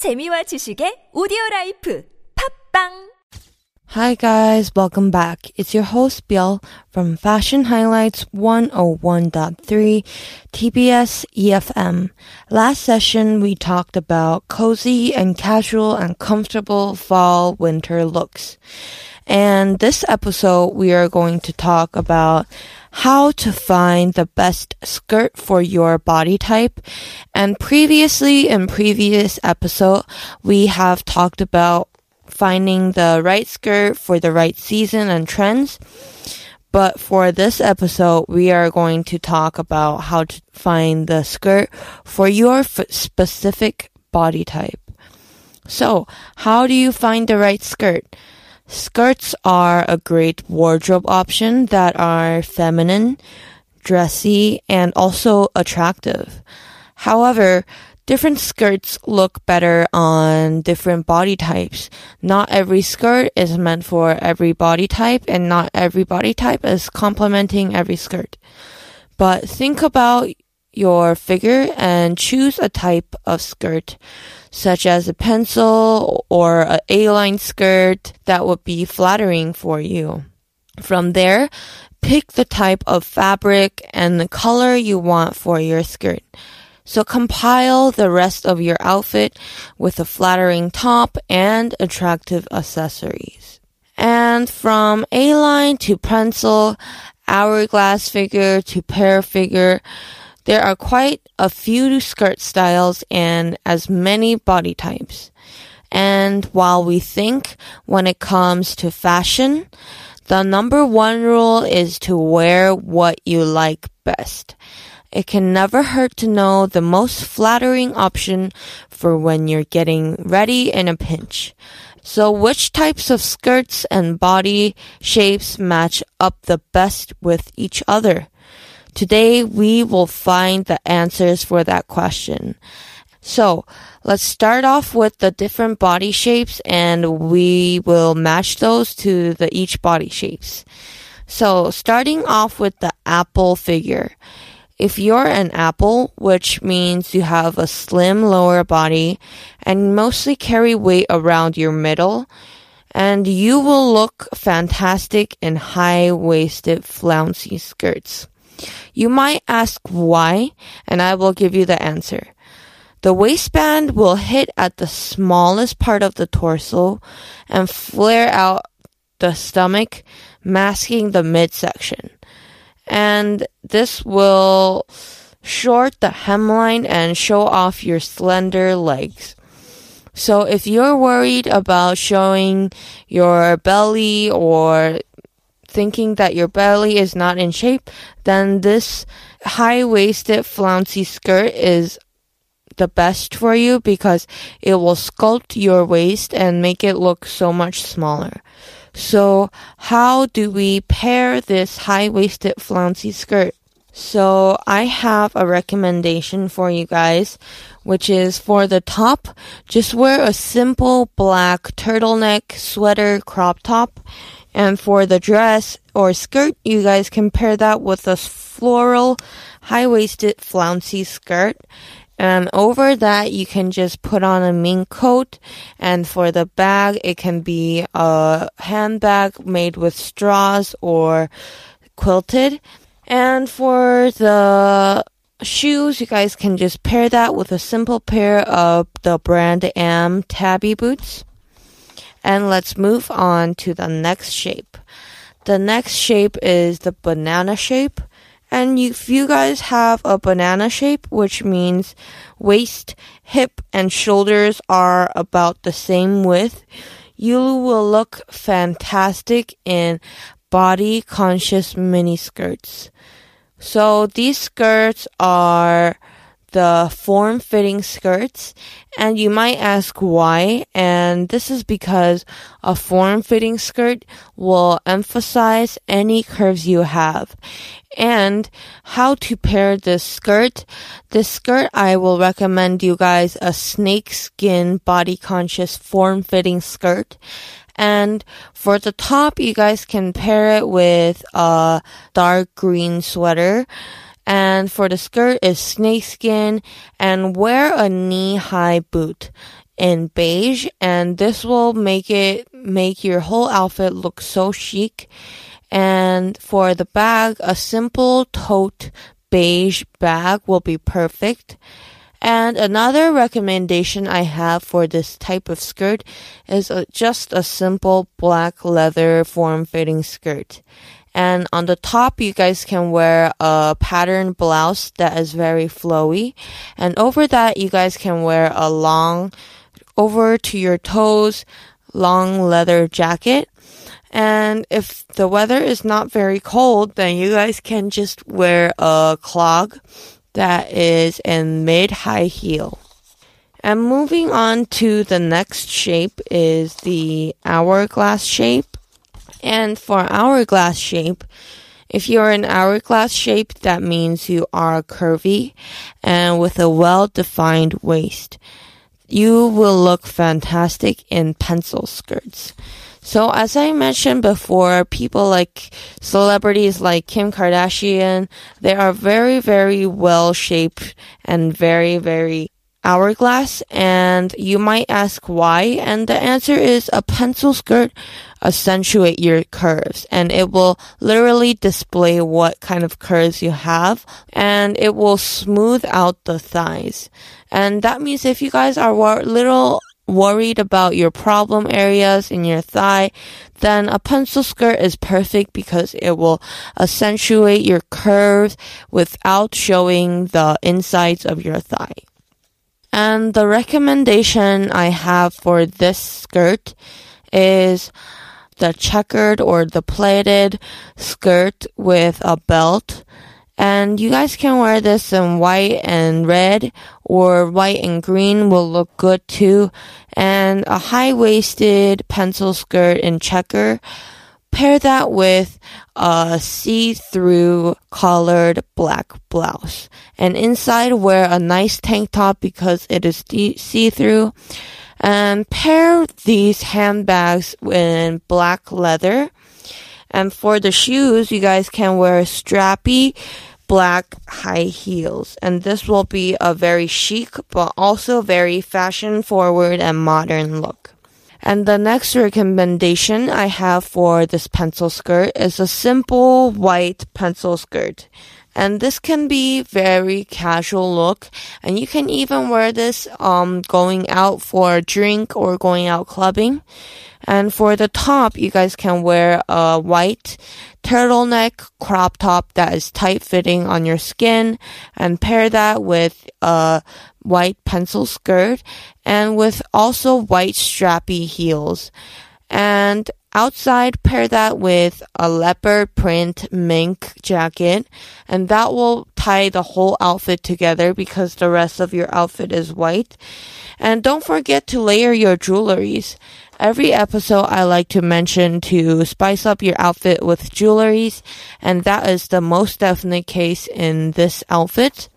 재미와 지식의 오디오 라이프 팝빵 Hi guys, welcome back. It's your host Bill from Fashion Highlights 101.3 TBS EFM. Last session we talked about cozy and casual and comfortable fall winter looks. And this episode we are going to talk about how to find the best skirt for your body type. And previously in previous episode we have talked about finding the right skirt for the right season and trends. But for this episode, we are going to talk about how to find the skirt for your f- specific body type. So, how do you find the right skirt? Skirts are a great wardrobe option that are feminine, dressy, and also attractive. However, different skirts look better on different body types. Not every skirt is meant for every body type and not every body type is complementing every skirt. But think about your figure and choose a type of skirt, such as a pencil or a A-line skirt that would be flattering for you. From there, pick the type of fabric and the color you want for your skirt. So compile the rest of your outfit with a flattering top and attractive accessories. And from A-line to pencil, hourglass figure to pear figure, there are quite a few skirt styles and as many body types. And while we think when it comes to fashion, the number one rule is to wear what you like best. It can never hurt to know the most flattering option for when you're getting ready in a pinch. So which types of skirts and body shapes match up the best with each other? Today we will find the answers for that question. So let's start off with the different body shapes and we will match those to the each body shapes. So starting off with the apple figure. If you're an apple, which means you have a slim lower body and mostly carry weight around your middle, and you will look fantastic in high-waisted flouncy skirts. You might ask why, and I will give you the answer. The waistband will hit at the smallest part of the torso and flare out the stomach, masking the midsection and this will short the hemline and show off your slender legs. So if you're worried about showing your belly or thinking that your belly is not in shape, then this high-waisted flouncy skirt is the best for you because it will sculpt your waist and make it look so much smaller. So how do we pair this high-waisted flouncy skirt? So I have a recommendation for you guys, which is for the top, just wear a simple black turtleneck sweater crop top. And for the dress or skirt, you guys can pair that with a floral high-waisted flouncy skirt. And over that, you can just put on a mink coat. And for the bag, it can be a handbag made with straws or quilted. And for the shoes, you guys can just pair that with a simple pair of the brand Am Tabby boots. And let's move on to the next shape. The next shape is the banana shape. And if you guys have a banana shape, which means waist, hip, and shoulders are about the same width, you will look fantastic in body conscious mini skirts. So these skirts are the form fitting skirts and you might ask why and this is because a form fitting skirt will emphasize any curves you have and how to pair this skirt this skirt I will recommend you guys a snakeskin body conscious form fitting skirt and for the top, you guys can pair it with a dark green sweater. And for the skirt is snakeskin and wear a knee high boot. in beige and this will make it make your whole outfit look so chic. And for the bag, a simple tote beige bag will be perfect. And another recommendation I have for this type of skirt is a, just a simple black leather form fitting skirt. And on the top, you guys can wear a pattern blouse that is very flowy. And over that, you guys can wear a long, over to your toes, long leather jacket. And if the weather is not very cold, then you guys can just wear a clog that is in mid high heel. And moving on to the next shape is the hourglass shape. And for hourglass shape, if you're an hourglass shape, that means you are curvy and with a well defined waist. You will look fantastic in pencil skirts. So as I mentioned before, people like celebrities like Kim Kardashian, they are very, very well shaped and very, very hourglass. And you might ask why. And the answer is a pencil skirt accentuate your curves and it will literally display what kind of curves you have and it will smooth out the thighs. And that means if you guys are little worried about your problem areas in your thigh, then a pencil skirt is perfect because it will accentuate your curves without showing the insides of your thigh. And the recommendation I have for this skirt is the checkered or the plaited skirt with a belt. And you guys can wear this in white and red or white and green will look good too. And a high-waisted pencil skirt in checker. Pair that with a see-through collared black blouse. And inside wear a nice tank top because it is see-through. And pair these handbags in black leather. And for the shoes, you guys can wear strappy black high heels. And this will be a very chic, but also very fashion forward and modern look. And the next recommendation I have for this pencil skirt is a simple white pencil skirt. And this can be very casual look. And you can even wear this, um, going out for a drink or going out clubbing. And for the top, you guys can wear a white turtleneck crop top that is tight fitting on your skin and pair that with a white pencil skirt and with also white strappy heels. And outside, pair that with a leopard print mink jacket and that will tie the whole outfit together because the rest of your outfit is white. And don't forget to layer your jewelries. Every episode I like to mention to spice up your outfit with jewelries, and that is the most definite case in this outfit.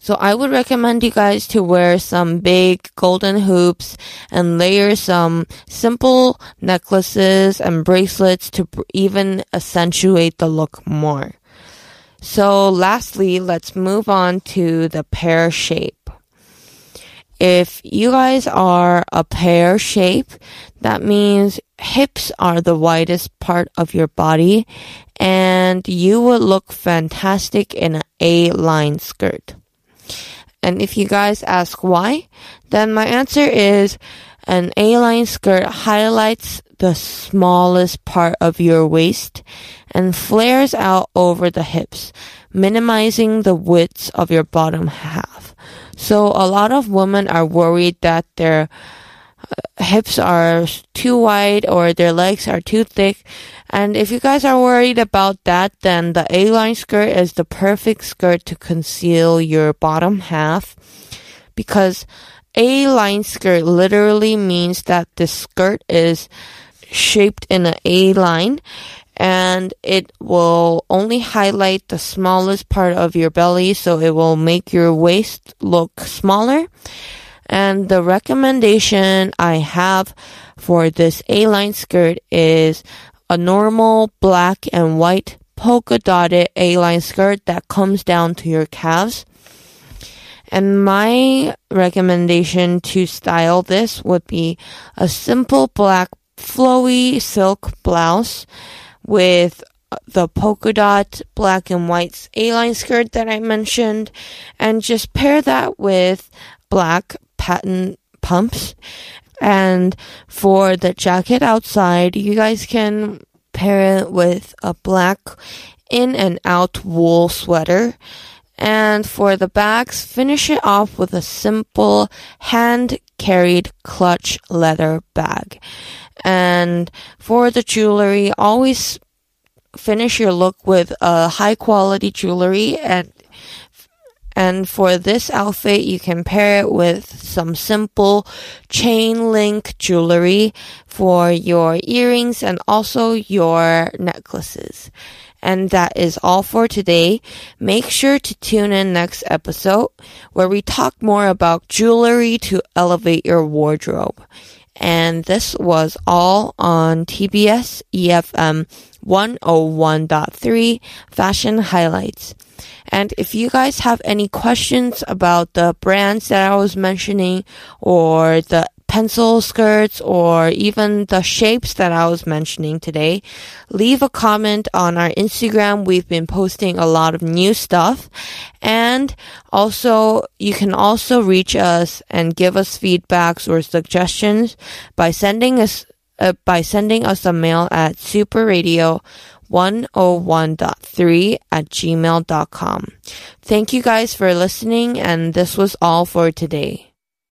So I would recommend you guys to wear some big golden hoops and layer some simple necklaces and bracelets to even accentuate the look more. So lastly, let's move on to the pear shape. If you guys are a pear shape, that means hips are the widest part of your body and you would look fantastic in an A-line skirt. And if you guys ask why, then my answer is an A-line skirt highlights the smallest part of your waist and flares out over the hips, minimizing the width of your bottom half. So a lot of women are worried that their hips are too wide or their legs are too thick. And if you guys are worried about that, then the A-line skirt is the perfect skirt to conceal your bottom half because A-line skirt literally means that the skirt is shaped in an A line and it will only highlight the smallest part of your belly, so it will make your waist look smaller. And the recommendation I have for this A-line skirt is a normal black and white polka dotted A-line skirt that comes down to your calves. And my recommendation to style this would be a simple black flowy silk blouse with the polka dot black and white A-line skirt that I mentioned and just pair that with black patent pumps. And for the jacket outside, you guys can pair it with a black in and out wool sweater. And for the bags, finish it off with a simple hand carried clutch leather bag. And for the jewelry, always finish your look with a high quality jewelry and and for this outfit, you can pair it with some simple chain link jewelry for your earrings and also your necklaces. And that is all for today. Make sure to tune in next episode where we talk more about jewelry to elevate your wardrobe. And this was all on TBS EFM 101.3 Fashion Highlights. And if you guys have any questions about the brands that I was mentioning or the pencil skirts or even the shapes that I was mentioning today, leave a comment on our Instagram. We've been posting a lot of new stuff. And also, you can also reach us and give us feedbacks or suggestions by sending us uh, by sending us a mail at superradio 101.3 at gmail.com. Thank you guys for listening and this was all for today.